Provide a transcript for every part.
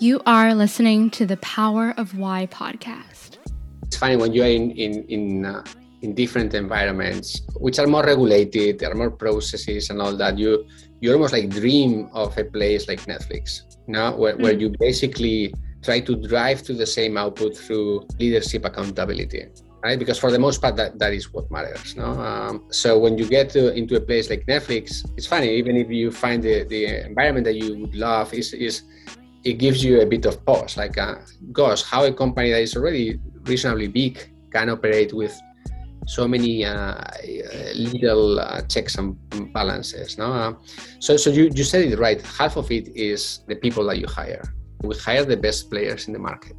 You are listening to the Power of Why podcast. It's funny when you are in in in, uh, in different environments, which are more regulated, there are more processes and all that. You you almost like dream of a place like Netflix, you know, where, mm. where you basically try to drive to the same output through leadership accountability right because for the most part that, that is what matters no um, so when you get to, into a place like netflix it's funny even if you find the, the environment that you would love is is it gives you a bit of pause like uh, gosh how a company that is already reasonably big can operate with so many uh, little uh, checks and balances no? Uh, so so you, you said it right. Half of it is the people that you hire. We hire the best players in the market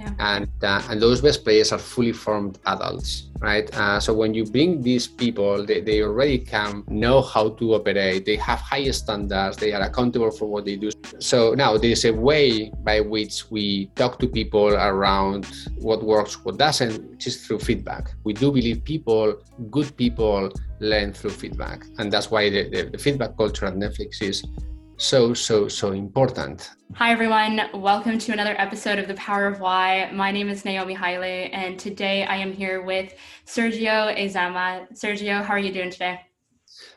yeah. and uh, and those best players are fully formed adults right? Uh, so when you bring these people they, they already can know how to operate. They have high standards. They are accountable for what they do. So now there's a way by which we talk to people around what works what doesn't which is through feedback. We do believe people good people learn through feedback. And that's why the, the, the feedback culture at netflix is so, so, so important. Hi, everyone. Welcome to another episode of The Power of Why. My name is Naomi Haile, and today I am here with Sergio Ezama. Sergio, how are you doing today?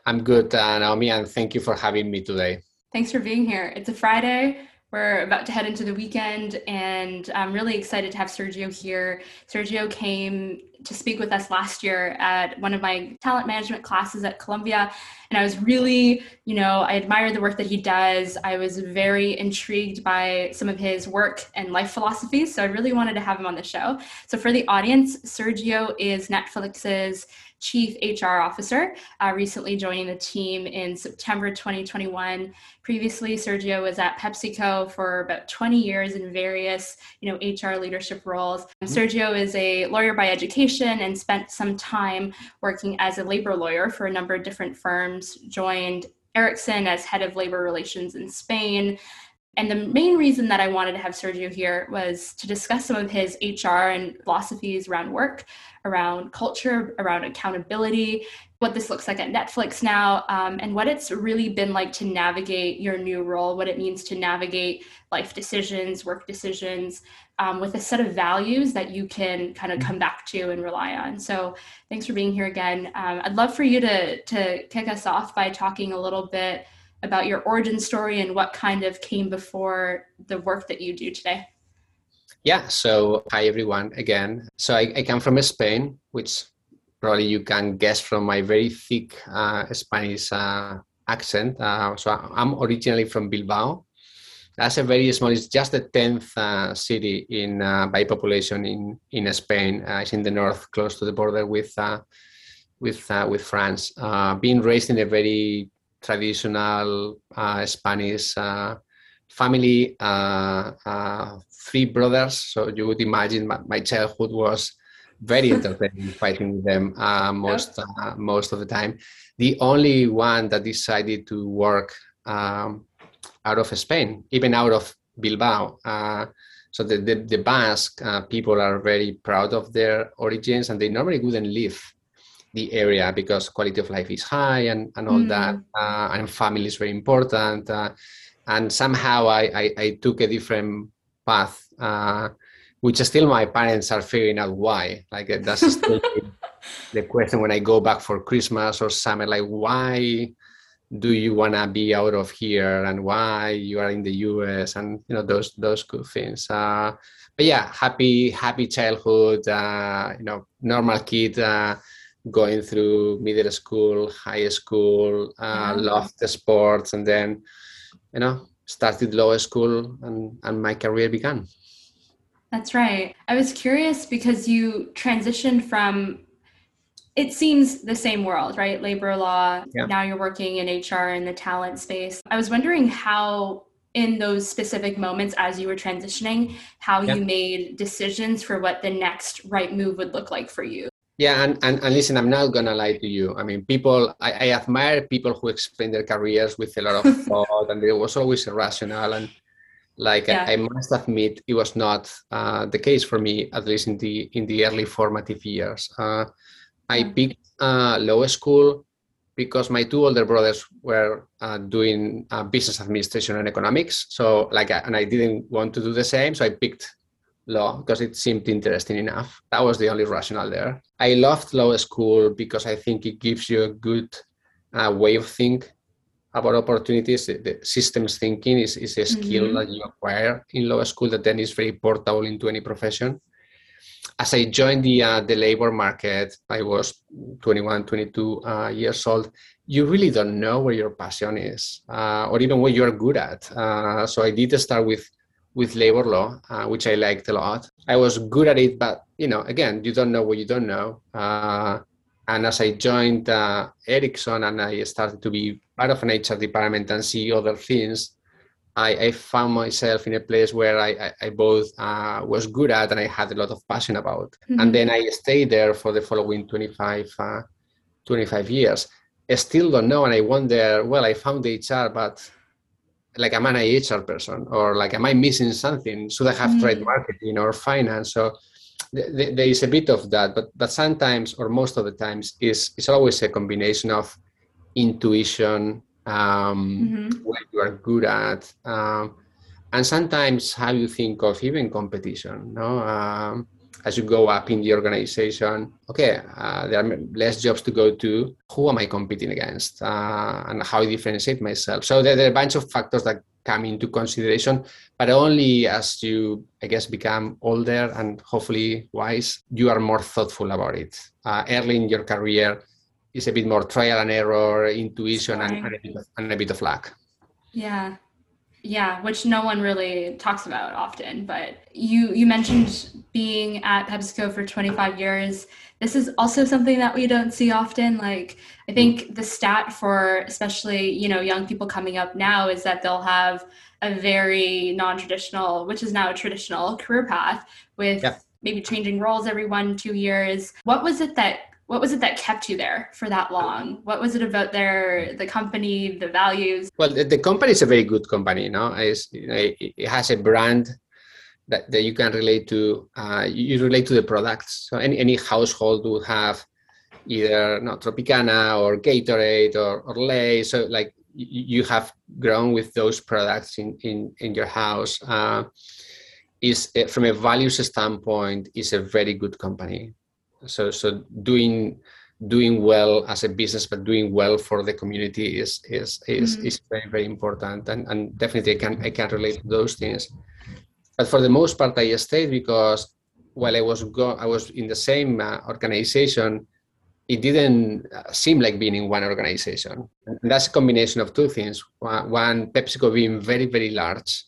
I'm good, uh, Naomi, and thank you for having me today. Thanks for being here. It's a Friday. We're about to head into the weekend, and I'm really excited to have Sergio here. Sergio came to speak with us last year at one of my talent management classes at Columbia. And I was really, you know, I admire the work that he does. I was very intrigued by some of his work and life philosophies. So I really wanted to have him on the show. So for the audience, Sergio is Netflix's Chief HR Officer, uh, recently joining the team in September 2021. Previously, Sergio was at PepsiCo for about 20 years in various, you know, HR leadership roles. Mm-hmm. Sergio is a lawyer by education and spent some time working as a labor lawyer for a number of different firms. Joined Ericsson as head of labor relations in Spain. And the main reason that I wanted to have Sergio here was to discuss some of his HR and philosophies around work, around culture, around accountability, what this looks like at Netflix now, um, and what it's really been like to navigate your new role, what it means to navigate life decisions, work decisions, um, with a set of values that you can kind of come back to and rely on. So, thanks for being here again. Um, I'd love for you to to kick us off by talking a little bit about your origin story and what kind of came before the work that you do today. Yeah, so hi everyone again. So I, I come from Spain, which probably you can guess from my very thick uh, Spanish uh, accent. Uh, so I'm originally from Bilbao. That's a very small, it's just the 10th uh, city in uh, by population in, in Spain. Uh, it's in the north, close to the border with, with, with France. being raised in a very traditional Spanish family, three brothers. So you would imagine my, my childhood was very entertaining fighting with them uh, most uh, most of the time. The only one that decided to work um, out of Spain, even out of Bilbao. Uh, so the the, the Basque uh, people are very proud of their origins, and they normally wouldn't leave the area because quality of life is high and, and all mm. that, uh, and family is very important. Uh, and somehow I, I, I took a different path, uh, which still my parents are figuring out why. Like uh, that's still the question when I go back for Christmas or summer. Like why do you wanna be out of here and why you are in the US and you know those those good things. Uh, but yeah, happy happy childhood. Uh, you know, normal kid. Going through middle school, high school, uh, loved the sports, and then, you know, started lower school and, and my career began. That's right. I was curious because you transitioned from it seems the same world, right? Labor law. Yeah. Now you're working in HR in the talent space. I was wondering how in those specific moments as you were transitioning, how yeah. you made decisions for what the next right move would look like for you. Yeah, and, and, and listen, I'm not gonna lie to you. I mean, people, I, I admire people who explain their careers with a lot of thought, and it was always rational. And like yeah. I, I, must admit, it was not uh, the case for me, at least in the in the early formative years. Uh, I picked uh, law school because my two older brothers were uh, doing uh, business administration and economics. So like, and I didn't want to do the same, so I picked law because it seemed interesting enough. That was the only rationale there. I loved law school because I think it gives you a good uh, way of think about opportunities. The systems thinking is, is a skill mm-hmm. that you acquire in law school that then is very portable into any profession. As I joined the uh, the labor market, I was 21, 22 uh, years old. You really don't know where your passion is, uh, or even what you're good at. Uh, so I did start with with labor law, uh, which I liked a lot. I was good at it, but you know, again, you don't know what you don't know. Uh, and as I joined uh, Ericsson and I started to be part of an HR department and see other things, I, I found myself in a place where I, I, I both uh, was good at and I had a lot of passion about. Mm-hmm. And then I stayed there for the following 25, uh, 25 years. I still don't know, and I wonder. Well, I found HR, but like am I an HR person or like am I missing something? Should I have mm. tried marketing or finance? So th- th- there is a bit of that, but but sometimes or most of the times is it's always a combination of intuition, um, mm-hmm. what you are good at, um, and sometimes how you think of even competition. No. Um, as you go up in the organization, okay, uh, there are less jobs to go to. Who am I competing against, uh, and how I differentiate myself? So there, there, are a bunch of factors that come into consideration, but only as you, I guess, become older and hopefully wise, you are more thoughtful about it. Uh, early in your career, is a bit more trial and error, intuition, and, and, a bit of, and a bit of luck. Yeah. Yeah, which no one really talks about often. But you you mentioned being at PepsiCo for 25 years. This is also something that we don't see often. Like I think the stat for especially you know young people coming up now is that they'll have a very non-traditional, which is now a traditional career path with yeah. maybe changing roles every one two years. What was it that what was it that kept you there for that long? What was it about their the company the values? Well the, the company is a very good company you know it's, it has a brand that, that you can relate to uh, you relate to the products. So any, any household would have either not tropicana or gatorade or, or lay. So like you have grown with those products in in, in your house. Uh, is eh, from a values standpoint is a very good company so so doing doing well as a business but doing well for the community is is is, mm-hmm. is very very important and, and definitely i can i can relate to those things. But for the most part i stayed because while i was go i was in the same uh, organization it didn't uh, seem like being in one organization. And that's a combination of two things. One pepsico being very very large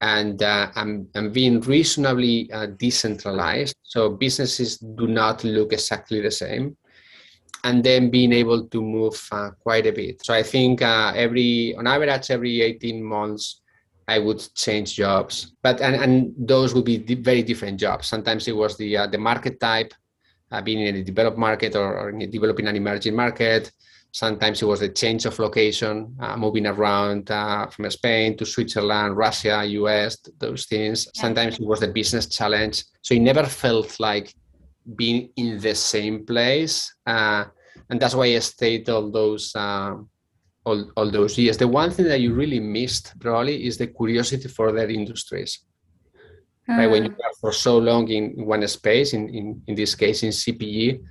and, uh, and, being reasonably uh, decentralized. So businesses do not look exactly the same. And then being able to move uh, quite a bit. So I think uh, every, on average, every 18 months, I would change jobs. But and, and those would be very different jobs. Sometimes it was the uh, the market type, uh, being in a developed market or, or developing an emerging market Sometimes it was a change of location, uh, moving around uh, from Spain to Switzerland, Russia, US, those things. Yeah. Sometimes it was the business challenge. So it never felt like being in the same place. Uh, and that's why I stayed all those uh, all, all those years. The one thing that you really missed probably is the curiosity for their industries right? When mm. you are for so long in one space, in, in, in this case in CPG,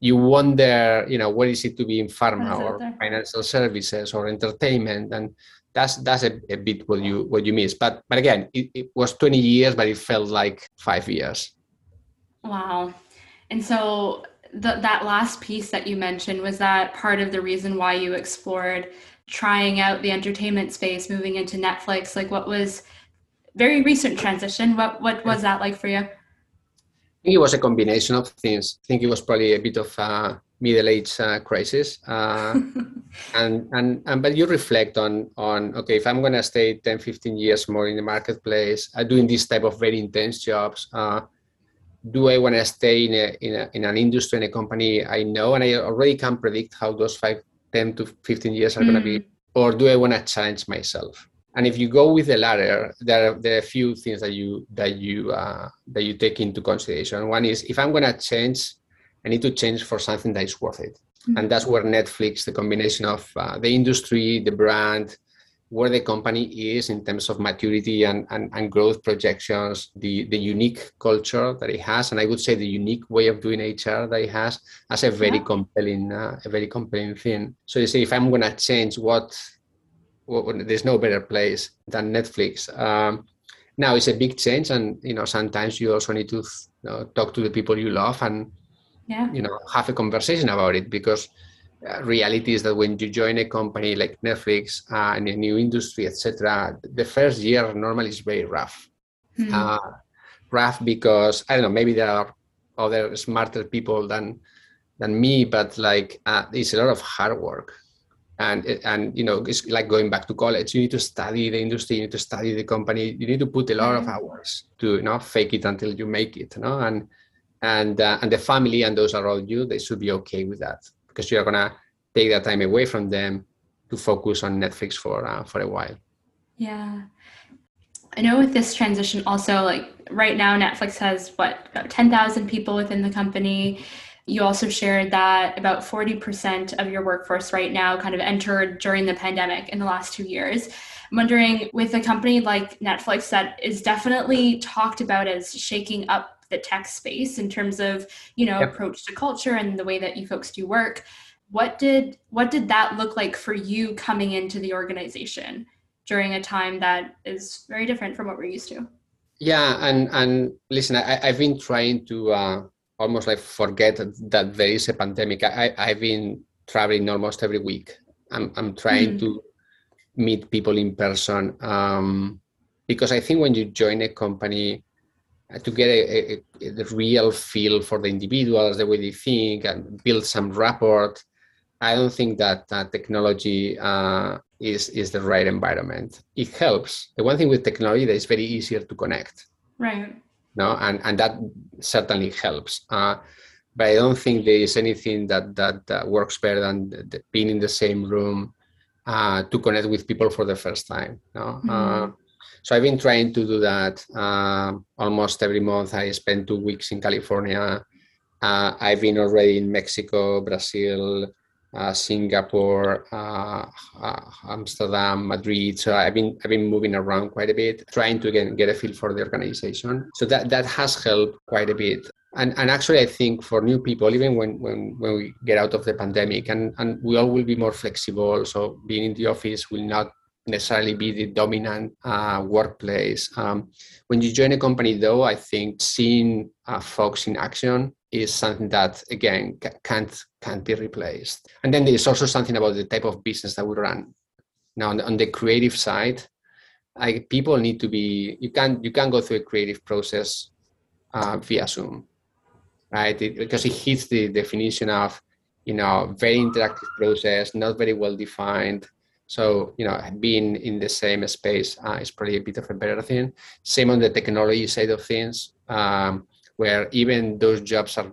you wonder, you know, what is it to be in pharma or financial services or entertainment, and that's that's a, a, bit what you what you miss. But but again, it, it was 20 years, but it felt like five years. Wow, and so the, that last piece that you mentioned was that part of the reason why you explored trying out the entertainment space, moving into Netflix. Like, what was very recent transition. What what was that like for you? I think it was a combination of things. I think it was probably a bit of a middle age uh, crisis, uh, and, and and but you reflect on on okay, if I'm gonna stay 10, 15 years more in the marketplace, uh, doing this type of very intense jobs, uh, do I want to stay in a, in a in an industry in a company I know and I already can predict how those five, 10 to 15 years are mm. gonna be, mm. or do I want to challenge myself? And if you go with the latter, there are, there are a few things that you that you uh, that you take into consideration. One is if I'm going to change, I need to change for something that is worth it. Mm-hmm. And that's where Netflix, the combination of uh, the industry, the brand, where the company is in terms of maturity and, and, and growth projections, the, the unique culture that it has, and I would say the unique way of doing HR that it has, as a very yeah. compelling, uh, a very compelling thing. So you say, if I'm going to change what, what, there's no better place than Netflix. Um, now it's a big change, and you know sometimes you also need to you know, talk to the people you love and yeah. you know have a conversation about it because uh, reality is that when you join a company like Netflix uh, in a new industry, etc., the first year normally is very rough. Mm-hmm. Uh, rough because I don't know, maybe there are other smarter people than than me, but like uh, it's a lot of hard work. And and you know it's like going back to college. You need to study the industry. You need to study the company. You need to put a lot mm-hmm. of hours to you know fake it until you make it. You know and and uh, and the family and those around you they should be okay with that because you're gonna take that time away from them to focus on Netflix for uh, for a while. Yeah, I know with this transition also like right now Netflix has what about ten thousand people within the company. You also shared that about 40% of your workforce right now kind of entered during the pandemic in the last two years. I'm wondering with a company like Netflix that is definitely talked about as shaking up the tech space in terms of you know yep. approach to culture and the way that you folks do work what did what did that look like for you coming into the organization during a time that is very different from what we're used to yeah and and listen I, i've been trying to uh, almost like forget that there is a pandemic I, i've been traveling almost every week i'm, I'm trying mm-hmm. to meet people in person um, because i think when you join a company to get a, a, a, real feel for the individuals, the way they think, and build some rapport. I don't think that uh, technology uh, is is the right environment. It helps. The one thing with technology that is very easier to connect. Right. No, and and that certainly helps. Uh, but I don't think there is anything that that works better than the, the being in the same room uh, to connect with people for the first time. No. Mm-hmm uh, so I've been trying to do that uh, almost every month. I spend two weeks in California. Uh, I've been already in Mexico, Brazil, uh, Singapore, uh, uh, Amsterdam, Madrid. So I've been I've been moving around quite a bit, trying to get, get a feel for the organization. So that that has helped quite a bit. And, and actually, I think for new people, even when, when, when we get out of the pandemic, and, and we all will be more flexible. So being in the office will not necessarily be the dominant uh, workplace. Um, when you join a company, though, I think seeing uh, folks in action is something that again can't can't be replaced. And then there's also something about the type of business that we run. Now, on the, creative side, I, people need to be. You can't. you can go through a creative process uh, via Zoom, right? It, because it hits the definition of you know very interactive process, not very well defined so, you know, being in the same space uh, is probably a bit of a better thing. Same on the technology side of things, um, where even those jobs are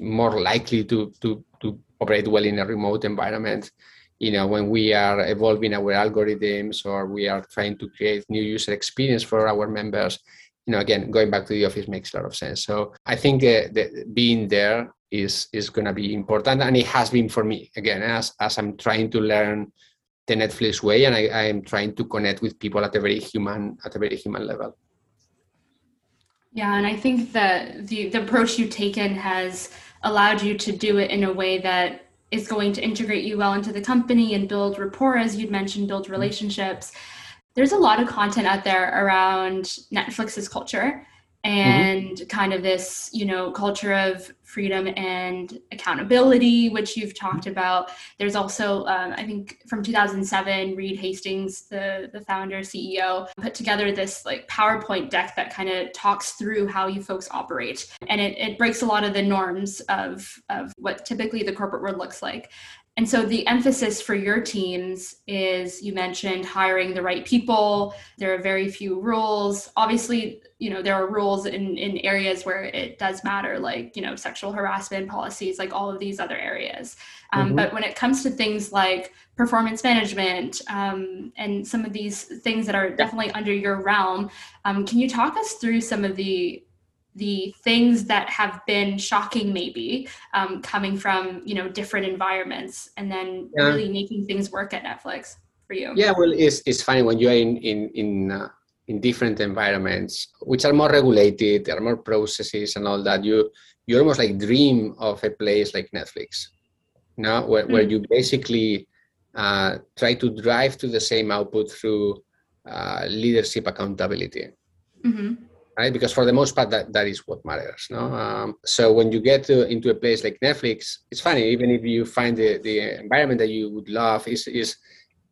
more likely to, to, to operate well in a remote environment. You know, when we are evolving our algorithms or we are trying to create new user experience for our members, you know, again, going back to the office makes a lot of sense. So I think uh, that being there is is going to be important, and it has been for me. Again, as as I'm trying to learn the Netflix way, and I am trying to connect with people at a very human at a very human level. Yeah, and I think that the, the approach you've taken has allowed you to do it in a way that is going to integrate you well into the company and build rapport, as you'd mentioned, build mm-hmm. relationships. There's a lot of content out there around Netflix's culture. And mm-hmm. kind of this you know culture of freedom and accountability which you've talked mm-hmm. about there's also um, i think from 2007 reed hastings the the founder ceo put together this like powerpoint deck that kind of talks through how you folks operate and it, it breaks a lot of the norms of of what typically the corporate world looks like and so the emphasis for your teams is you mentioned hiring the right people. There are very few rules. Obviously, you know, there are rules in, in areas where it does matter, like, you know, sexual harassment policies, like all of these other areas. Um, mm-hmm. But when it comes to things like performance management um, and some of these things that are definitely under your realm, um, can you talk us through some of the the things that have been shocking maybe um, coming from you know different environments and then yeah. really making things work at netflix for you yeah well it's, it's funny when you're in in in uh, in different environments which are more regulated there are more processes and all that you you almost like dream of a place like netflix you know, where, mm. where you basically uh, try to drive to the same output through uh, leadership accountability mm-hmm right? Because for the most part, that, that is what matters. No? Um, so when you get to, into a place like Netflix, it's funny, even if you find the, the environment that you would love, is, is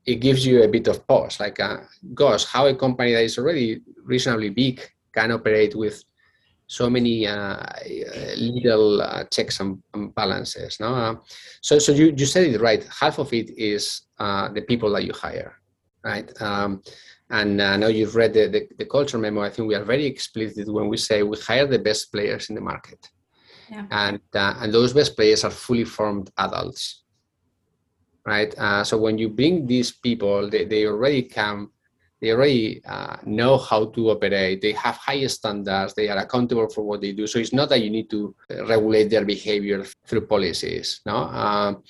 it gives you a bit of pause. Like, uh, gosh, how a company that is already reasonably big can operate with so many uh, little uh, checks and, and, balances. No, uh, so so you you said it right. Half of it is uh, the people that you hire, right? Um, and I know you've read the, the, the, culture memo. I think we are very explicit when we say we hire the best players in the market. Yeah. And, uh, and those best players are fully formed adults. Right. Uh, so when you bring these people, they, they already come, they already uh, know how to operate. They have high standards. They are accountable for what they do. So it's not that you need to regulate their behavior through policies. No um,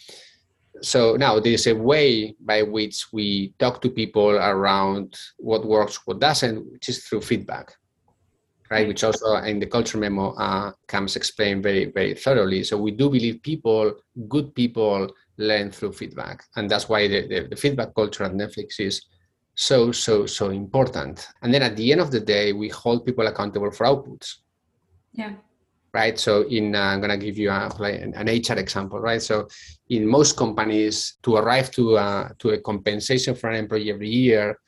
so now there's a way by which we talk to people around what works, what doesn't, which is through feedback, right? Which also in the culture memo uh, comes explained very, very thoroughly. So we do believe people, good people, learn through feedback, and that's why the, the, the feedback culture at Netflix is so, so, so important. And then at the end of the day, we hold people accountable for outputs. Yeah right? So in uh, I'm gonna give you a, an HR example, right? So in most companies, to arrive to uh, to a compensation for an employee every year,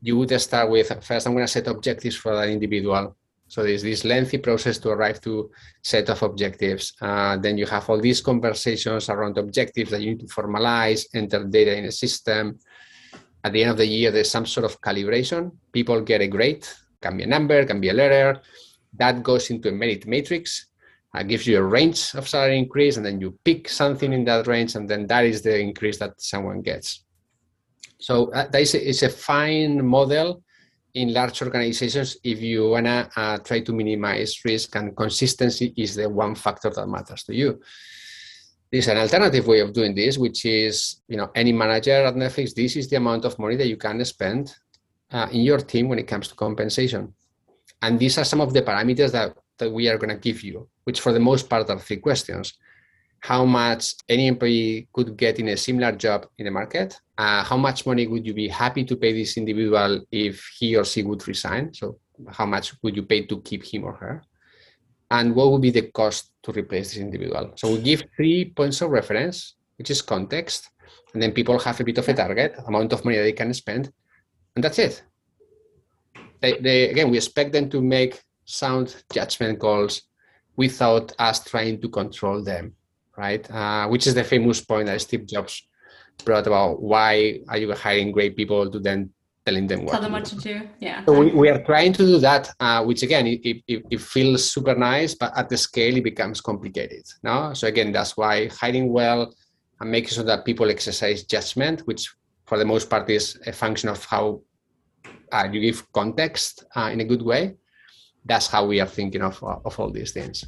you would start with first I'm gonna set objectives for that individual. So there's this lengthy process to arrive to set of objectives. Uh, then you have all these conversations around objectives that you need to formalize, enter data in a system. At the end of the year, there's some sort of calibration. People get a grade, can be a number, can be a letter. That goes into a merit matrix uh, gives you a range of salary increase, and then you pick something in that range, and then that is the increase that someone gets. So uh, that is a, it's a fine model in large organizations if you wanna uh, try to minimize risk, and consistency is the one factor that matters to you. There's an alternative way of doing this, which is you know any manager at Netflix. This is the amount of money that you can spend uh, in your team when it comes to compensation, and these are some of the parameters that that we are going to give you, which for the most part are three questions. How much any employee could get in a similar job in the market? Uh, how much money would you be happy to pay this individual if he or she would resign? So, how much would you pay to keep him or her? And what would be the cost to replace this individual? So, we give three points of reference, which is context, and then people have a bit of a target amount of money they can spend, and that's it. They, they, again, we expect them to make sound judgment calls without us trying to control them, right? Uh, which is the famous point that Steve Jobs brought about. Why are you hiring great people to then telling them what tell them to what to do yeah. So we, we are trying to do that uh, which again it, it, it, feels super nice but at the scale it becomes complicated no? So again that's why hiring well and making sure that people exercise judgment which for the most part is a function of how uh, you give context uh, in a good way that's how we are thinking of, of all these things.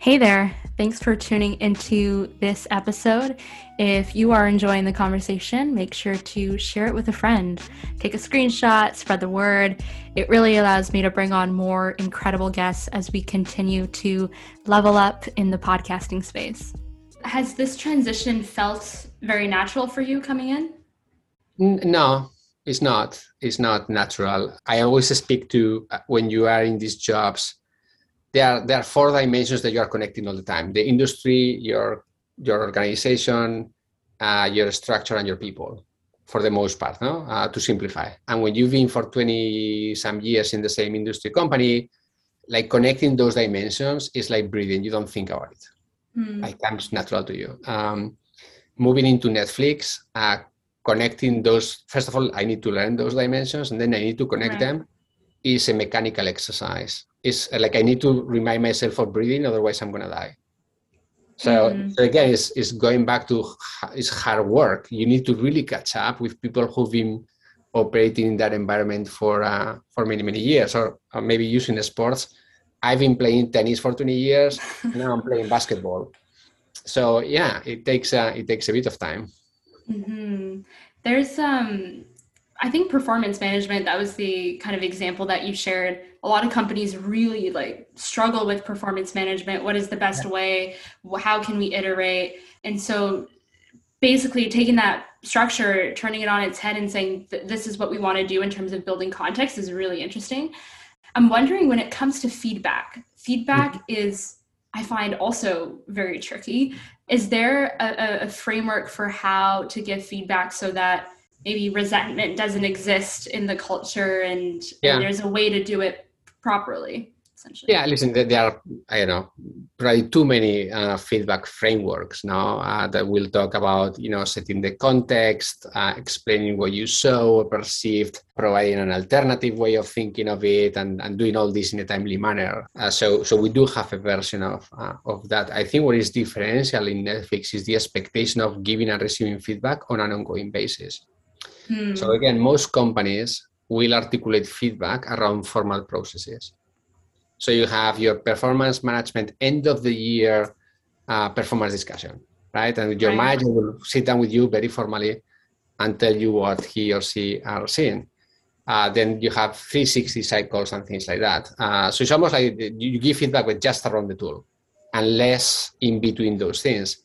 Hey there. Thanks for tuning into this episode. If you are enjoying the conversation, make sure to share it with a friend. Take a screenshot, spread the word. It really allows me to bring on more incredible guests as we continue to level up in the podcasting space. Has this transition felt very natural for you coming in? No, it's not it's not natural. I always speak to uh, when you are in these jobs there are there are four dimensions that you are connecting all the time. The industry your your organization uh, your structure and your people for the most part no? Uh, to simplify. And when you've been for 20 some years in the same industry company like connecting those dimensions is like breathing. You don't think about it. Mm. it comes natural to you. Um, moving into netflix uh, connecting those first of all i need to learn those dimensions and then i need to connect right. them is a mechanical exercise it's like i need to remind myself of breathing otherwise i'm going to die so, mm-hmm. so, again it's, it's going back to it's hard work you need to really catch up with people who've been operating in that environment for uh, for many many years or, or maybe using sports I've been playing tennis for 20 years. now I'm playing basketball. So yeah, it takes uh, it takes a bit of time. Mm-hmm. There's um, I think performance management. That was the kind of example that you shared. A lot of companies really like struggle with performance management. What is the best yeah. way? How can we iterate? And so, basically, taking that structure, turning it on its head, and saying this is what we want to do in terms of building context is really interesting. I'm wondering when it comes to feedback. Feedback mm-hmm. is, I find, also very tricky. Is there a, a, framework for how to give feedback so that maybe resentment doesn't exist in the culture and, yeah. and there's a way to do it properly? Essentially. Yeah, listen, there are, I don't know, probably too many uh, feedback frameworks now uh, that will talk about, you know, setting the context, uh, explaining what you saw or perceived, providing an alternative way of thinking of it, and, and doing all this in a timely manner. Uh, so, so we do have a version of, uh, of that. I think what is differential in Netflix is the expectation of giving and receiving feedback on an ongoing basis. Hmm. So again, most companies will articulate feedback around formal processes. So you have your performance management end of the year uh, performance discussion, right? And your right. manager will sit down with you very formally and tell you what he or she are seeing. Uh, then you have 360 cycles and things like that. Uh, so it's almost like you give feedback with just around the tool unless in between those things.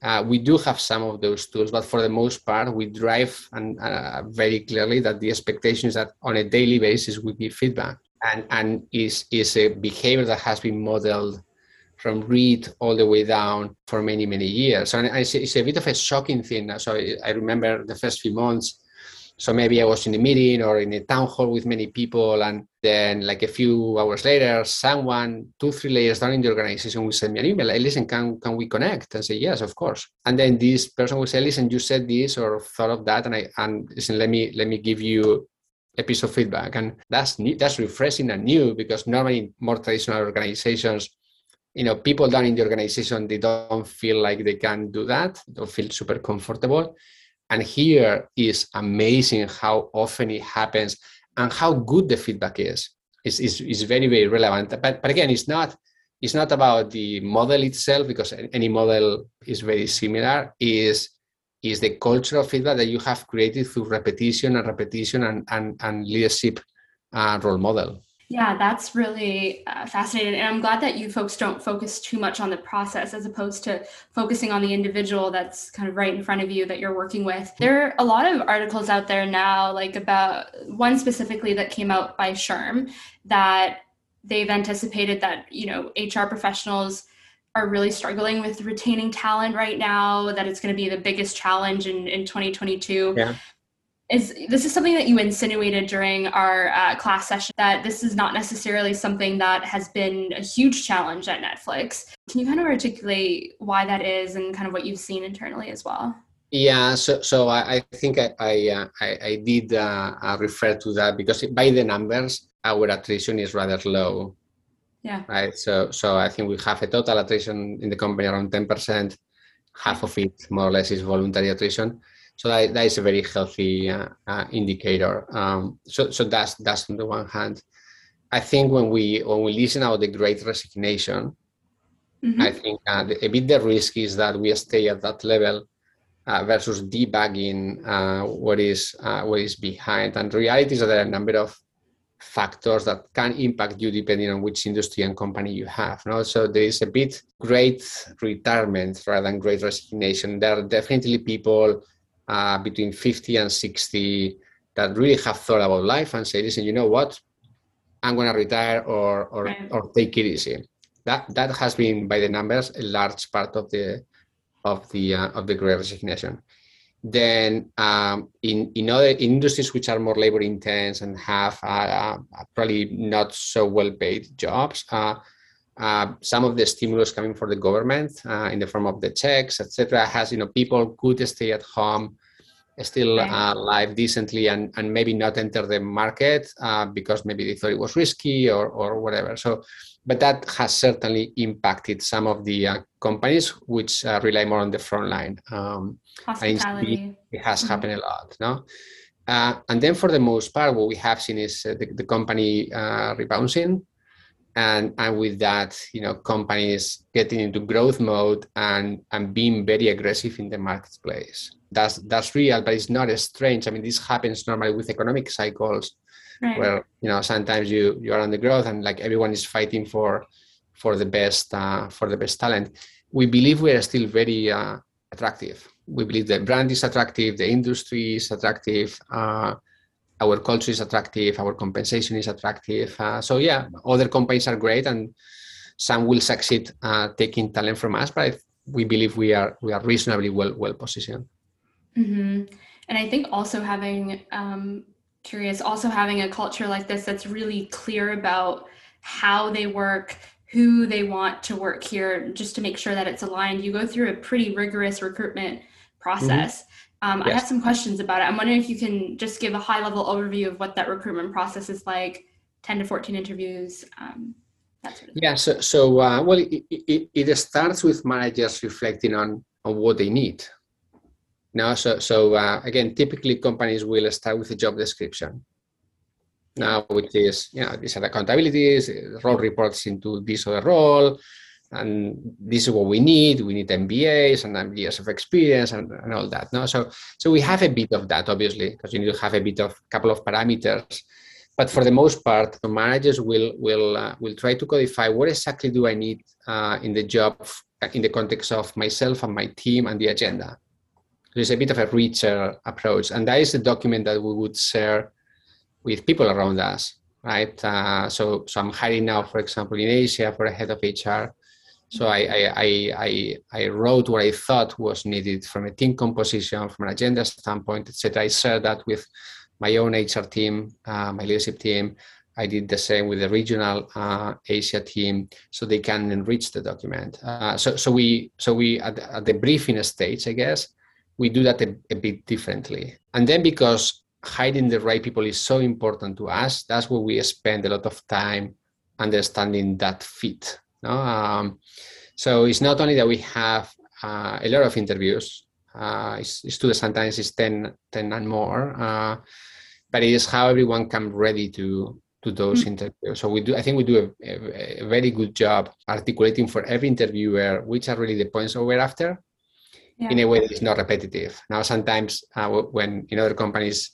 Uh, we do have some of those tools, but for the most part, we drive and uh, very clearly that the expectation is that on a daily basis we give feedback and and is is a behavior that has been modeled from Reed all the way down for many many years. So it's, it's a bit of a shocking thing. So I remember the first few months. So maybe I was in a meeting or in a town hall with many people, and then like a few hours later, someone two three layers down in the organization will send me an email. Like, listen, can can we connect? And say yes, of course. And then this person will say, listen, you said this or thought of that, and I and listen, let me let me give you a piece of feedback. And that's new, that's refreshing and new because normally in more traditional organizations you know people down in the organization they don't feel like they can do that don't feel super comfortable. And here is amazing how often it happens and how good the feedback is. It's, is, is very very relevant. But, but again it's not it's not about the model itself because any model is very similar. Is is the culture of feedback that you have created through repetition and repetition and, and, and leadership uh, role model. Yeah, that's really uh, fascinating. And I'm glad that you folks don't focus too much on the process as opposed to focusing on the individual that's kind of right in front of you that you're working with. There are a lot of articles out there now, like about one specifically that came out by SHRM, that they've anticipated that, you know, HR professionals are really struggling with retaining talent right now, that it's going to be the biggest challenge in, in 2022. Yeah. Is this is something that you insinuated during our uh, class session that this is not necessarily something that has been a huge challenge at Netflix. Can you kind of articulate why that is and kind of what you've seen internally as well? Yeah, so so I, I think I I, uh, I, I did uh, uh refer to that because by the numbers, our attrition is rather low. Yeah. Right. So so I think we have a total attrition in the company around 10%. Half of it more or less is voluntary attrition. So that, that is a very healthy uh, uh, indicator. Um, so so that's that's on the one hand. I think when we when we listen about the great resignation, mm-hmm. I think uh, the, a bit the risk is that we stay at that level uh, versus debugging uh, what is uh, what is behind. And reality is that there are a number of factors that can impact you depending on which industry and company you have. No? So there is a bit great retirement rather than great resignation. There are definitely people uh, between 50 and 60 that really have thought about life and say, listen, you know what? I'm going to retire or, or, or take it easy. That, that has been, by the numbers, a large part of the of the uh, of the great resignation then um, in, in other industries which are more labor intense and have uh, uh, probably not so well paid jobs, uh, uh, some of the stimulus coming from the government uh, in the form of the checks, etc., has you know people could stay at home, still uh, live decently, and and maybe not enter the market because maybe they thought it was risky or or whatever. So but that has certainly impacted some of the uh, companies which uh, rely more on the front line. Um, Hospitality. It has mm-hmm. happened a lot, no? Uh, and then for the most part, what we have seen is uh, the, the, company uh, rebouncing. and and with that you know companies getting into growth mode and and being very aggressive in the marketplace that's that's real but it's not strange i mean this happens normally with economic cycles right. where you know sometimes you you are on the growth and like everyone is fighting for for the best uh, for the best talent we believe we are still very uh, attractive we believe the brand is attractive the industry is attractive uh, our culture is attractive, our compensation is attractive. Uh, so yeah, other companies are great, and some will succeed uh, taking talent from us, but we believe we are we are reasonably well well positioned. Mm-hmm. And I think also having um, curious, also having a culture like this that's really clear about how they work, who they want to work here, just to make sure that it's aligned. You go through a pretty rigorous recruitment process. Mm-hmm. Um, yes. I have some questions about it. I'm wondering if you can just give a high level overview of what that recruitment process is like 10 to 14 interviews. Um, that sort of yeah, so, so uh, well, it, it, it, starts with managers reflecting on, on what they need. Now, so, so uh, again, typically companies will start with a job description. Now, which is, you know, these are accountabilities, role reports into this other role, and this is what we need. We need MBAs and years of experience and, and all that. No, so so we have a bit of that obviously because you need to have a bit of couple of parameters. But for the most part, the managers will will uh, will try to codify what exactly do I need uh, in the job in the context of myself and my team and the agenda. There's a bit of a richer approach, and that is the document that we would share with people around us, right? Uh, so so I'm hiring now, for example, in Asia for a head of HR so I, I, I, I, wrote what I thought was needed from a team composition, from an agenda standpoint, etc. I shared that with my own HR team, uh, my leadership team. I did the same with the regional uh, Asia team, so they can enrich the document. Uh, so, so we, so we at, at, the briefing stage, I guess, we do that a, a bit differently. And then because hiding the right people is so important to us, that's where we spend a lot of time understanding that fit no? Um, so it's not only that we have uh, a lot of interviews, uh, it's, it's two, sometimes it's 10, 10 and more, uh, but it is how everyone come ready to to those mm-hmm. interviews. So we do, I think we do a, a, a, very good job articulating for every interviewer which are really the points that we're after yeah. in a way that is not repetitive. Now, sometimes uh, when in other companies,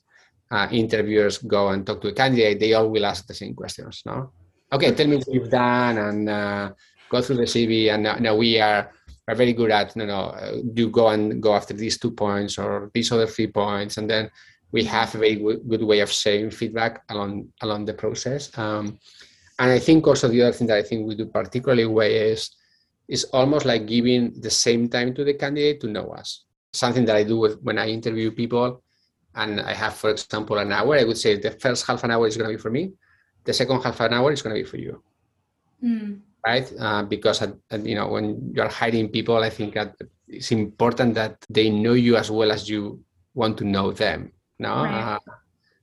uh, interviewers go and talk to a candidate, they all will ask the same questions. No, okay, tell me what you've done and uh, go through the CV. And now, we are are very good at you know uh, you go and go after these two points or these other three points, and then we have a very good way of sharing feedback along along the process. Um, and I think also the other thing that I think we do particularly well is is almost like giving the same time to the candidate to know us. Something that I do with, when I interview people, and I have, for example, an hour. I would say the first half an hour is going to be for me the second half an hour is going to be for you mm. right uh, because uh, you know when you're hiring people i think it's important that they know you as well as you want to know them no right. uh,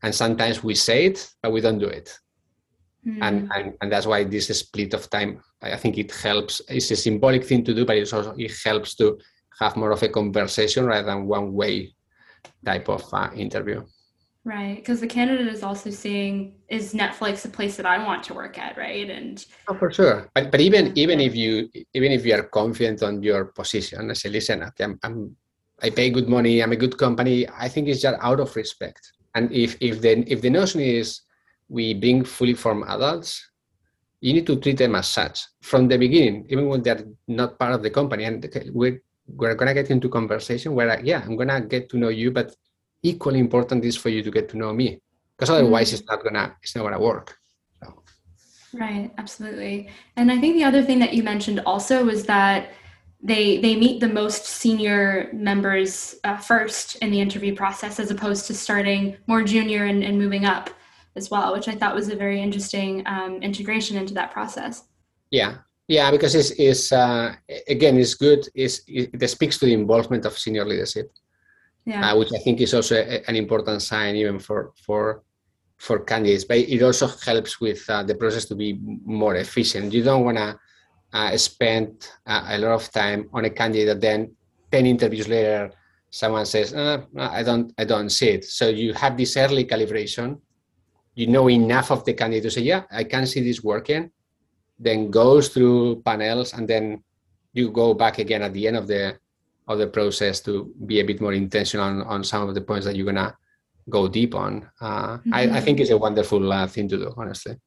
and sometimes we say it but we don't do it mm. and, and and that's why this split of time i think it helps it's a symbolic thing to do but it's also it helps to have more of a conversation rather than one way type of uh, interview Right, because the candidate is also seeing is Netflix a place that I want to work at, right? And oh, for sure. But but even even if you even if you are confident on your position, I say, listen, I'm, I'm I pay good money, I'm a good company. I think it's just out of respect. And if if the if the notion is we bring fully formed adults, you need to treat them as such from the beginning, even when they're not part of the company. And we're we're gonna get into conversation where I, yeah, I'm gonna get to know you, but equally important is for you to get to know me because otherwise mm-hmm. it's not gonna it's not gonna work so. right absolutely and i think the other thing that you mentioned also was that they they meet the most senior members uh, first in the interview process as opposed to starting more junior and, and moving up as well which i thought was a very interesting um, integration into that process yeah yeah because it's, it's uh, again it's good it's, it speaks to the involvement of senior leadership yeah. uh, which I think is also a, an important sign even for for for candidates. But it also helps with uh, the process to be more efficient. You don't want to uh, spend uh, a lot of time on a candidate that then ten interviews later someone says uh, I don't I don't see it. So you have this early calibration. You know enough of the candidate to say yeah I can see this working. then goes through panels, and then you go back again at the end of the of the process to be a bit more intentional on, on some of the points that you're gonna go deep on. Uh, mm-hmm. I, I, think it's a wonderful uh, thing to do, honestly.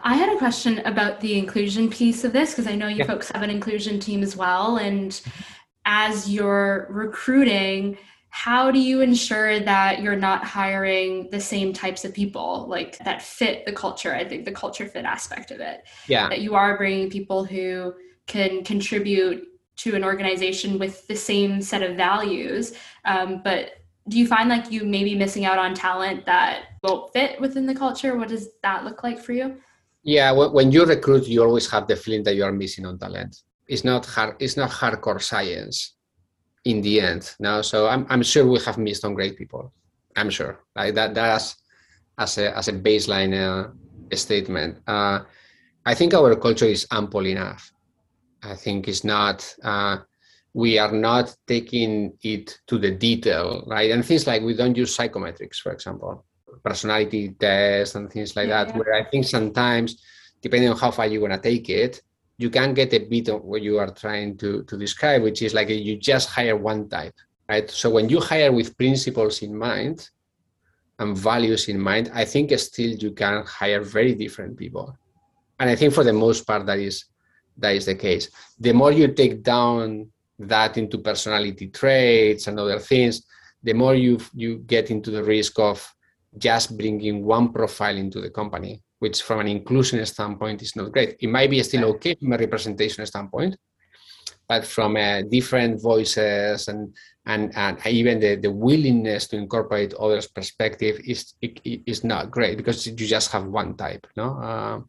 I had a question about the inclusion piece of this because I know you yeah. folks have an inclusion team as well. And as you're recruiting, how do you ensure that you're not hiring the same types of people like that fit the culture? I think the culture fit aspect of it. Yeah. That you are bringing people who can contribute to an organization with the same set of values. Um, but do you find like you may be missing out on talent that won't fit within the culture? What does that look like for you? Yeah, when you recruit, you always have the feeling that you are missing on talent. It's not hard. It's not hardcore science in the end. No, so I'm I'm sure we have missed on great people. I'm sure like that. That's as a as a baseline uh, statement. Uh, I think our culture is ample enough. I think it's not. Uh, we are not taking it to the detail, right? And things like we don't use psychometrics, for example, personality tests and things like yeah, that. Yeah. Where I think sometimes, depending on how far you want to take it, you can get a bit of what you are trying to, to describe, which is like you just hire one type, right? So when you hire with principles in mind and values in mind, I think still you can hire very different people. And I think for the most part that is that is the case. The more you take down that into personality traits and other things, the more you you get into the risk of just bringing one profile into the company which from an inclusion standpoint is not great. It might be still okay from a representation standpoint, but from uh, different voices and and, and even the, the willingness to incorporate others' perspective is is not great because you just have one type, no. Uh,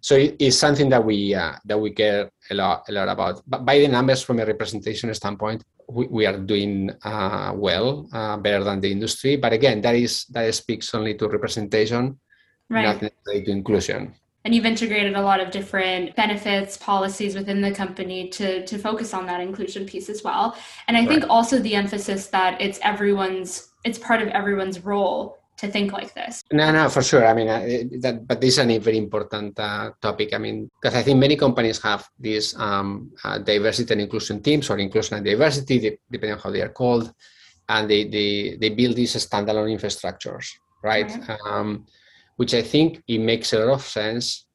so it, it's something that we uh, that we care a lot a lot about. But by the numbers, from a representation standpoint, we, we are doing uh, well, uh, better than the industry. But again, that is that speaks only to representation right. not necessarily to inclusion. And you've integrated a lot of different benefits, policies within the company to, to focus on that inclusion piece as well. And I right. think also the emphasis that it's everyone's, it's part of everyone's role to think like this. No, no, for sure. I mean, uh, that, but this is a very important uh, topic. I mean, because I think many companies have these um, uh, diversity and inclusion teams or inclusion and diversity, depending on how they are called, and they they, they build these standalone infrastructures, right? right. Um, which I think it makes a lot of sense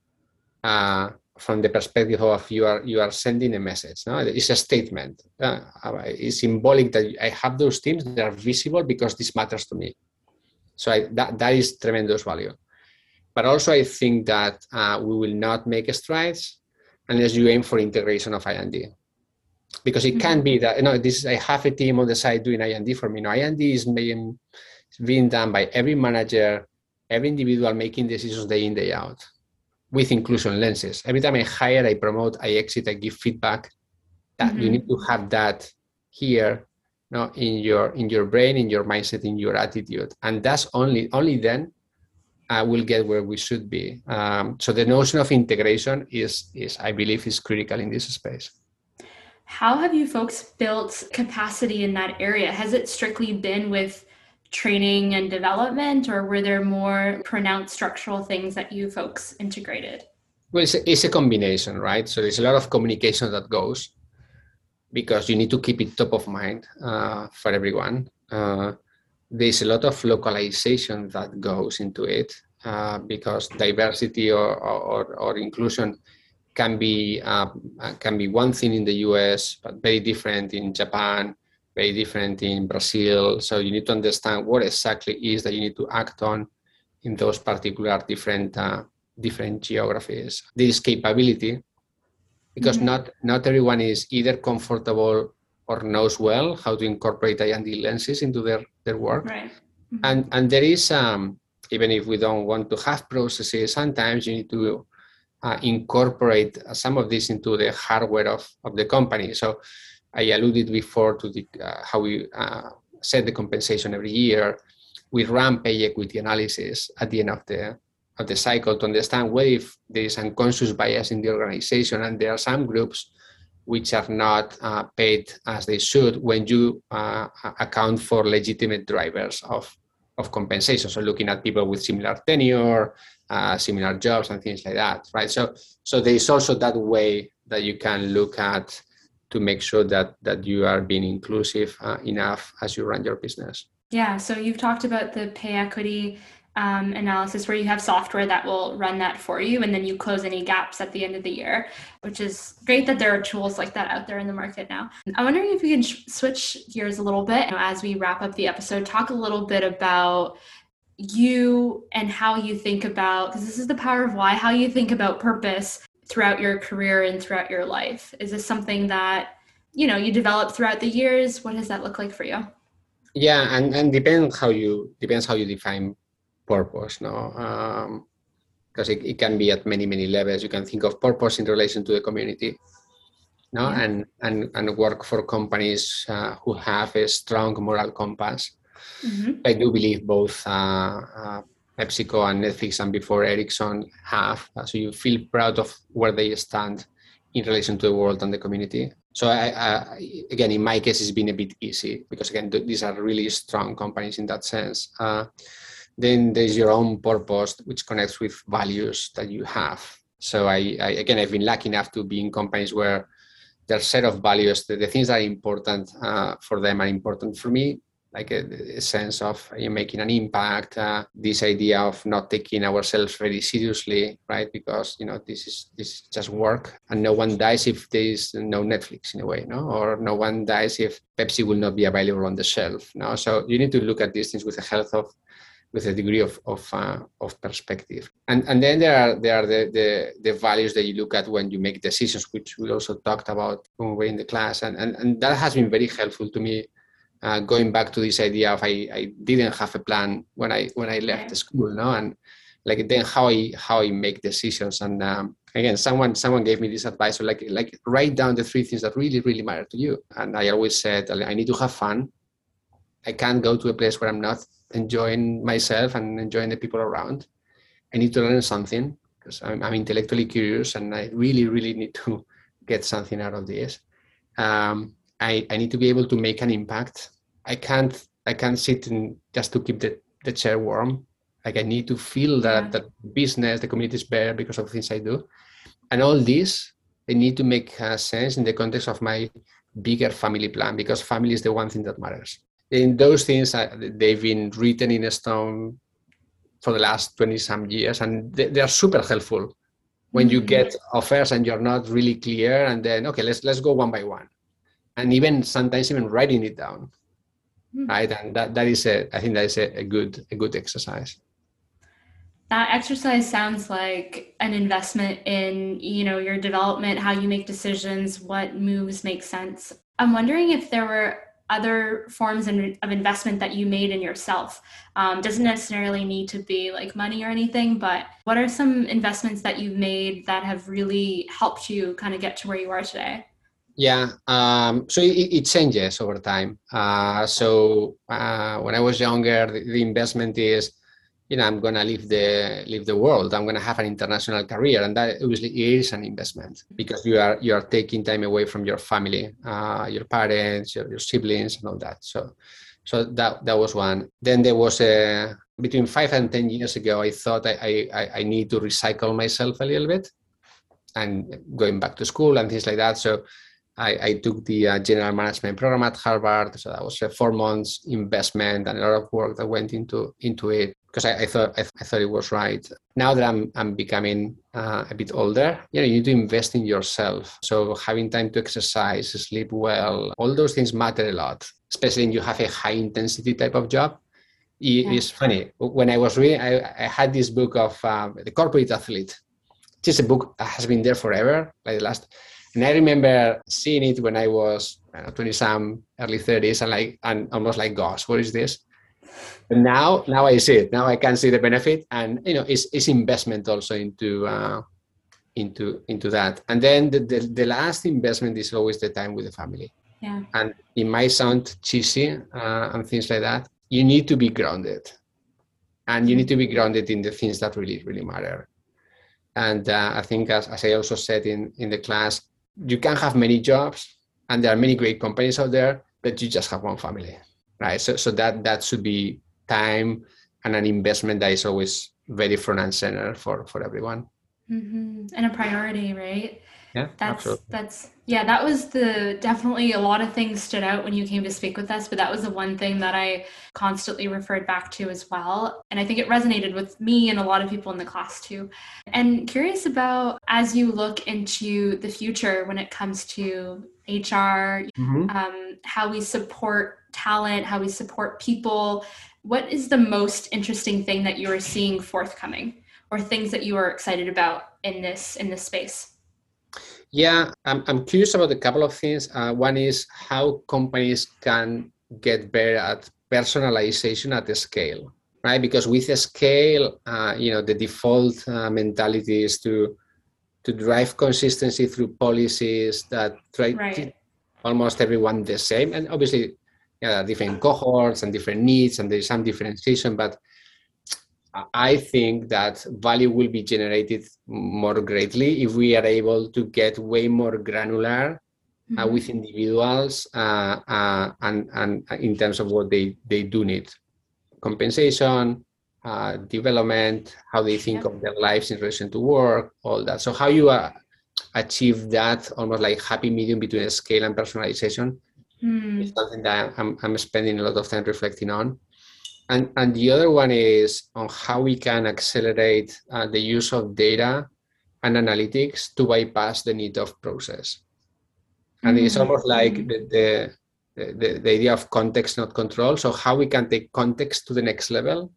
uh, from the perspective of you are you are sending a message. No, it's a statement. Uh, it's symbolic that I have those teams that are visible because this matters to me. So I, that that is tremendous value. But also, I think that uh, we will not make strides unless you aim for integration of I&D. Because it can be that you know this I have a team on the side doing I&D for me. No, I&D is being being done by every manager every individual making decisions day in, day out with inclusion lenses. Every time I hire, I promote, I exit, I give feedback. That mm-hmm. you need to have that here you know, in your in your brain, in your mindset, in your attitude. And that's only only then uh, we'll get where we should be. Um, so the notion of integration is is I believe is critical in this space. How have you folks built capacity in that area? Has it strictly been with training and development, or were there more pronounced structural things that you folks integrated? Well, it's a, it's a combination, right? So there's a lot of communication that goes because you need to keep it top of mind uh, for everyone. Uh, there's a lot of localization that goes into it uh, because diversity or, or, or, inclusion can be uh, can be one thing in the US, but very different in Japan, very different in Brazil. So you need to understand what exactly is that you need to act on in those particular different uh, different geographies. This capability, because mm-hmm. not not everyone is either comfortable or knows well how to incorporate I&D lenses into their their work. Right. Mm-hmm. And and there is um, even if we don't want to have processes, sometimes you need to uh, incorporate some of this into the hardware of, of the company. So I alluded before to the, uh, how we uh, set the compensation every year. We run pay equity analysis at the end of the of the cycle to understand what if there is unconscious bias in the organization, and there are some groups which are not uh, paid as they should when you uh, account for legitimate drivers of of compensation. So looking at people with similar tenure, uh, similar jobs and things like that, right? So, so there is also that way that you can look at to make sure that that you are being inclusive uh, enough as you run your business. Yeah. So you've talked about the pay equity um, analysis where you have software that will run that for you and then you close any gaps at the end of the year, which is great that there are tools like that out there in the market now. I'm wondering if we can sh- switch gears a little bit you know, as we wrap up the episode, talk a little bit about you and how you think about, because this is the power of why, how you think about purpose throughout your career and throughout your life. Is this something that, you know, you develop throughout the years? What does that look like for you? Yeah, and, and depends how you depends how you define purpose no because um, it, it can be at many many levels you can think of purpose in relation to the community no yeah. and and and work for companies uh, who have a strong moral compass mm-hmm. i do believe both uh, uh, pepsico and netflix and before ericsson have. Uh, so you feel proud of where they stand in relation to the world and the community. So I, I, again, in my case, it's been a bit easy because again, these are really strong companies in that sense. Uh, then there's your own purpose which connects with values that you have. So I, I again i've been lucky enough to be in companies where their set of values the, the things that are important uh, for them are important for me like a, a sense of you making an impact uh, this idea of not taking ourselves very seriously right because you know this is this is just work and no one dies if there is no netflix in a way no or no one dies if pepsi will not be available on the shelf no so you need to look at these things with a health of with a degree of of, uh, of perspective. And and then there are there are the, the, the values that you look at when you make decisions, which we also talked about when we were in the class, and and, and that has been very helpful to me. Uh, going back to this idea of I, I didn't have a plan when I when I left the school, no, and like then how I how I make decisions. And um, again, someone someone gave me this advice, so like like write down the three things that really really matter to you. And I always said I need to have fun. I can't go to a place where I'm not enjoying myself and enjoying the people around. I need to learn something because I'm, I'm intellectually curious and I really, really need to get something out of this. Um, I, I need to be able to make an impact. I can't I can't sit and just to keep the, the chair warm. Like I need to feel that yeah. that business, the community is better because of things I do. And all this, I need to make uh, sense in the context of my bigger family plan because family is the one thing that matters in those things uh, they've been written in stone for the last 20 some years and they, they are super helpful when mm-hmm. you get offers and you're not really clear and then okay let's let's go one by one and even sometimes even writing it down. Mm-hmm. right and that, that is a i think that is a, a good a good exercise. That exercise sounds like an investment in you know your development how you make decisions what moves make sense. I'm wondering if there were other forms of investment that you made in yourself. Um, doesn't necessarily need to be like money or anything but what are some investments that you've made that have really helped you kind of get to where you are today yeah um, so it, it, changes over time. Uh, so uh, when i was younger the, the investment is you know i'm to leave the leave the world. I'm to have an international career and that obviously is an investment because you are you are taking time away from your family uh, your parents your, your, siblings and all that. So so that that was one. Then there was a between five and ten years ago i thought i i, I need to recycle myself a little bit and going back to school and things like that. So I, I, took the uh, general management program at Harvard, so that was a four months investment and a lot of work that went into into it because I, I, thought I, I, thought it was right. Now that I'm I'm becoming uh, a bit older, you know, you need to invest in yourself. So having time to exercise, sleep well, all those things matter a lot. Especially when you have a high intensity type of job. It, yeah. It's funny when I was reading, I, I had this book of um, the corporate athlete. It's a book that has been there forever, like the last. And I remember seeing it when I was I know, 20 some, early 30s, and like, and almost like, gosh, what is this? And now, now I see it. Now I can see the benefit, and you know, it's, it's investment also into uh, into into that. And then the, the, the last investment is always the time with the family. Yeah. And it might sound cheesy uh, and things like that. You need to be grounded, and you need to be grounded in the things that really really matter. And uh, I think, as, as I also said in in the class, you can have many jobs, and there are many great companies out there, but you just have one family right? So, so that that should be time and an investment that is always very front and center for for everyone. Mm-hmm. And a priority, right? Yeah, that's absolutely. that's yeah that was the definitely a lot of things stood out when you came to speak with us but that was the one thing that i constantly referred back to as well and i think it resonated with me and a lot of people in the class too and curious about as you look into the future when it comes to hr mm-hmm. um, how we support talent how we support people what is the most interesting thing that you are seeing forthcoming or things that you are excited about in this in this space yeah, I'm, I'm curious about a couple of things. Uh, one is how companies can get better at personalization at the scale, right? Because with a scale, uh, you know, the default uh, mentality is to to drive consistency through policies that try right. almost everyone the same, and obviously, yeah, different cohorts and different needs, and there's some differentiation, but I think that value will be generated more greatly if we are able to get way more granular uh, mm-hmm. with individuals uh, uh, and, and in terms of what they, they do need compensation, uh, development, how they think of their lives in relation to work, all that. So, how you uh, achieve that almost like happy medium between scale and personalization mm. is something that I'm, I'm spending a lot of time reflecting on. And, and the other one is on how we can accelerate uh, the use of data and analytics to bypass the need of process. And mm-hmm. it's almost like the, the, the, the idea of context, not control. So, how we can take context to the next level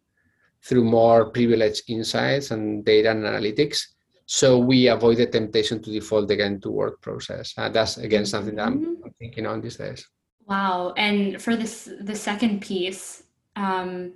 through more privileged insights and data and analytics so we avoid the temptation to default again to work process. Uh, that's again something that I'm, mm-hmm. I'm thinking on these days. Wow. And for this, the second piece, um,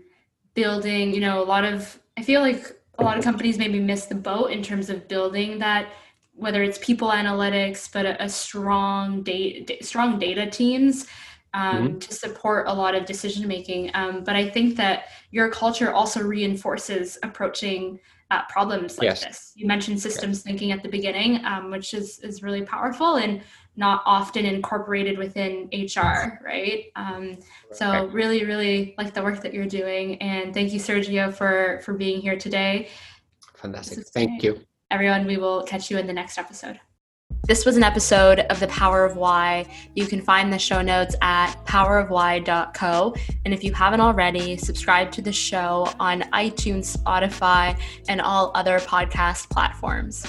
building, you know, a lot of, I feel like a lot of companies maybe miss the boat in terms of building that, whether it's people analytics, but a, a strong data, strong data teams um, mm-hmm. to support a lot of decision making. Um, but I think that your culture also reinforces approaching uh, problems like yes. this. You mentioned systems yes. thinking at the beginning, um, which is is really powerful and not often incorporated within HR, right? Um, so really, really like the work that you're doing, and thank you, Sergio, for for being here today. Fantastic. Thank you, everyone. We will catch you in the next episode. This was an episode of The Power of Why. You can find the show notes at powerofwhy.co. And if you haven't already, subscribe to the show on iTunes, Spotify, and all other podcast platforms.